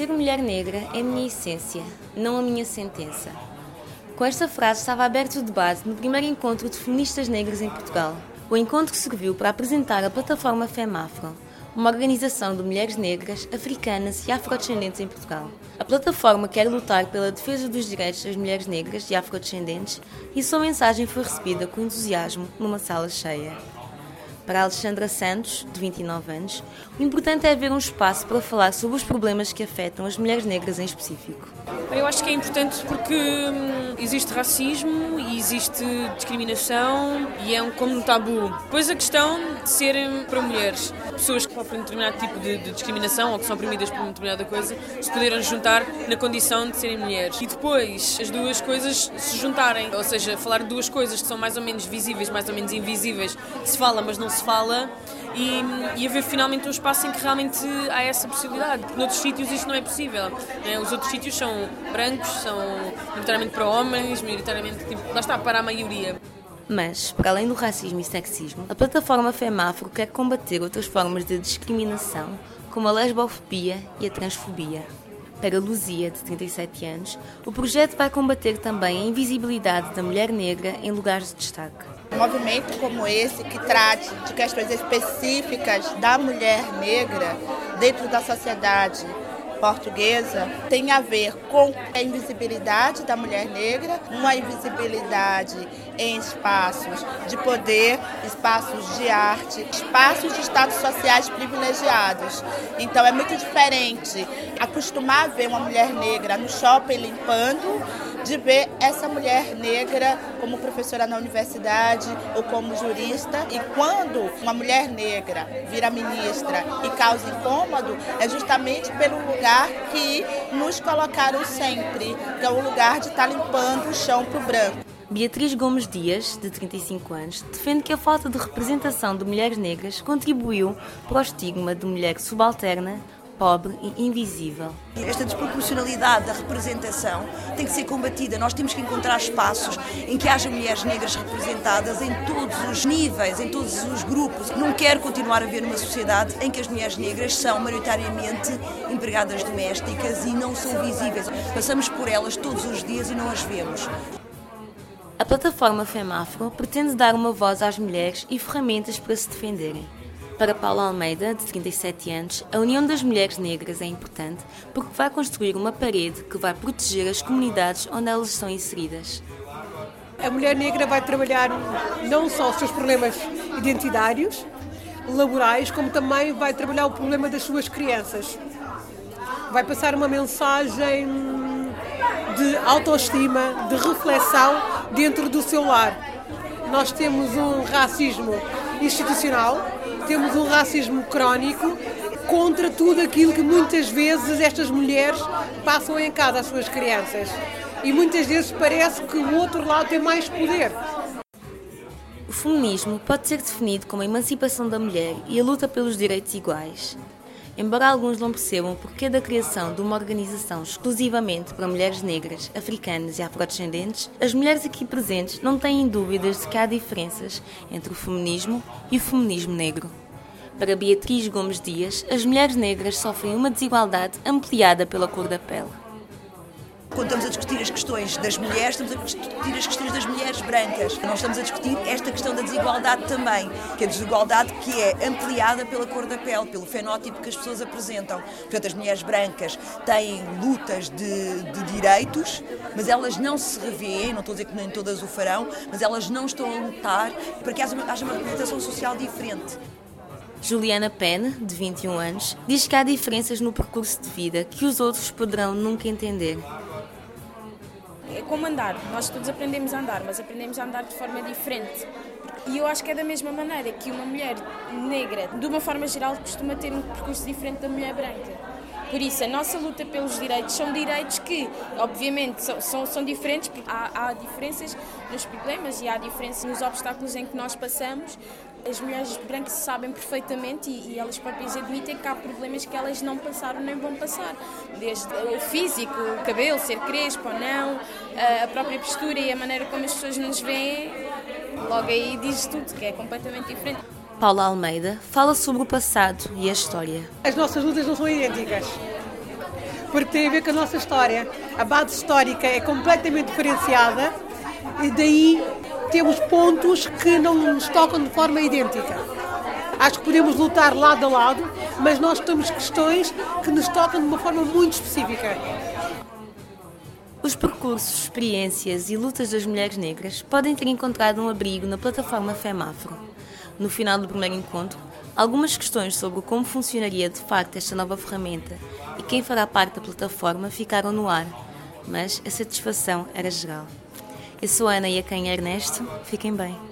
Ser mulher negra é minha essência, não a minha sentença. Com esta frase estava aberto o debate no primeiro encontro de feministas negras em Portugal. O encontro serviu para apresentar a plataforma FEMAFRO, uma organização de mulheres negras, africanas e afrodescendentes em Portugal. A plataforma quer lutar pela defesa dos direitos das mulheres negras e afrodescendentes e sua mensagem foi recebida com entusiasmo numa sala cheia. Para Alexandra Santos, de 29 anos, o importante é haver um espaço para falar sobre os problemas que afetam as mulheres negras em específico. Eu acho que é importante porque hum, existe racismo e existe discriminação e é um, como um tabu. Depois a questão de serem para mulheres, pessoas que sofrem determinado tipo de, de, discriminação ou que são oprimidas por uma determinada coisa, se poderem juntar na condição de serem mulheres. E depois as duas coisas se juntarem, ou seja, falar de duas coisas que são mais ou menos visíveis, mais ou menos invisíveis, se fala mas não se fala, e, e haver finalmente um espaço em que realmente há essa possibilidade. Porque noutros sítios isso não é possível. Né? Os outros sítios são brancos, são maioritariamente para homens, maioritariamente, tipo, lá está, para a maioria. Mas, para além do racismo e sexismo, a plataforma FEMAFRO quer combater outras formas de discriminação, como a lesbofobia e a transfobia. Para Luzia, de 37 anos, o projeto vai combater também a invisibilidade da mulher negra em lugares de destaque. Movimento como esse, que trate de questões específicas da mulher negra dentro da sociedade portuguesa, tem a ver com a invisibilidade da mulher negra, uma invisibilidade em espaços de poder, espaços de arte, espaços de status sociais privilegiados. Então é muito diferente acostumar a ver uma mulher negra no shopping limpando de ver essa mulher negra como professora na universidade ou como jurista. E quando uma mulher negra vira ministra e causa incômodo, é justamente pelo lugar que nos colocaram sempre, que é o lugar de estar limpando o chão para o branco. Beatriz Gomes Dias, de 35 anos, defende que a falta de representação de mulheres negras contribuiu para o estigma de mulher subalterna, pobre e invisível. Esta desproporcionalidade da representação tem que ser combatida. Nós temos que encontrar espaços em que haja mulheres negras representadas em todos os níveis, em todos os grupos. Não quero continuar a ver uma sociedade em que as mulheres negras são maioritariamente empregadas domésticas e não são visíveis. Passamos por elas todos os dias e não as vemos. A plataforma FEMAFRO pretende dar uma voz às mulheres e ferramentas para se defenderem. Para Paula Almeida, de 37 anos, a união das mulheres negras é importante porque vai construir uma parede que vai proteger as comunidades onde elas estão inseridas. A mulher negra vai trabalhar não só os seus problemas identitários, laborais, como também vai trabalhar o problema das suas crianças. Vai passar uma mensagem de autoestima, de reflexão dentro do seu lar. Nós temos um racismo institucional, temos um racismo crónico contra tudo aquilo que muitas vezes estas mulheres passam em casa às suas crianças. E muitas vezes parece que o outro lado tem mais poder. O feminismo pode ser definido como a emancipação da mulher e a luta pelos direitos iguais. Embora alguns não percebam porquê da criação de uma organização exclusivamente para mulheres negras, africanas e afrodescendentes, as mulheres aqui presentes não têm dúvidas de que há diferenças entre o feminismo e o feminismo negro. Para Beatriz Gomes Dias, as mulheres negras sofrem uma desigualdade ampliada pela cor da pele. Quando estamos a discutir as questões das mulheres, estamos a discutir as questões das mulheres brancas. Nós estamos a discutir esta questão da desigualdade também, que é a desigualdade que é ampliada pela cor da pele, pelo fenótipo que as pessoas apresentam. Portanto, as mulheres brancas têm lutas de, de direitos, mas elas não se revêem, não estou a dizer que nem todas o farão, mas elas não estão a lutar para que haja uma, representação social diferente. Juliana Penn, de 21 anos, diz que há diferenças no percurso de vida que os outros poderão nunca entender. É como andar, nós todos aprendemos a andar, mas aprendemos a andar de forma diferente. E eu acho que é da mesma maneira que uma mulher negra, de uma forma geral, costuma ter um percurso diferente da mulher branca. Por isso, a nossa luta pelos direitos são direitos que, obviamente, são, são, são diferentes, porque há, há, diferenças nos problemas e há diferenças nos obstáculos em que nós passamos. As mulheres brancas sabem perfeitamente e, e elas próprias admitem que há problemas que elas não passaram nem vão passar. Desde o físico, o cabelo, ser crespo ou não, a própria postura e a maneira como as pessoas nos veem, logo aí diz tudo, que é completamente diferente. Paula Almeida fala sobre o passado e a história. As nossas lutas não são idênticas. porque tem a ver com a nossa história. A base histórica é completamente diferenciada e daí temos pontos que não nos tocam de forma idêntica. Acho que podemos lutar lado a lado, mas nós temos questões que nos tocam de uma forma muito específica. Os percursos, experiências e lutas das mulheres negras podem ter encontrado um abrigo na plataforma FEMAFRO. No final do primeiro encontro, algumas questões sobre como funcionaria de facto esta nova ferramenta e quem fará parte da plataforma ficaram no ar, mas a satisfação era geral. Eu sou a Ana e a quem Ernesto. Fiquem bem.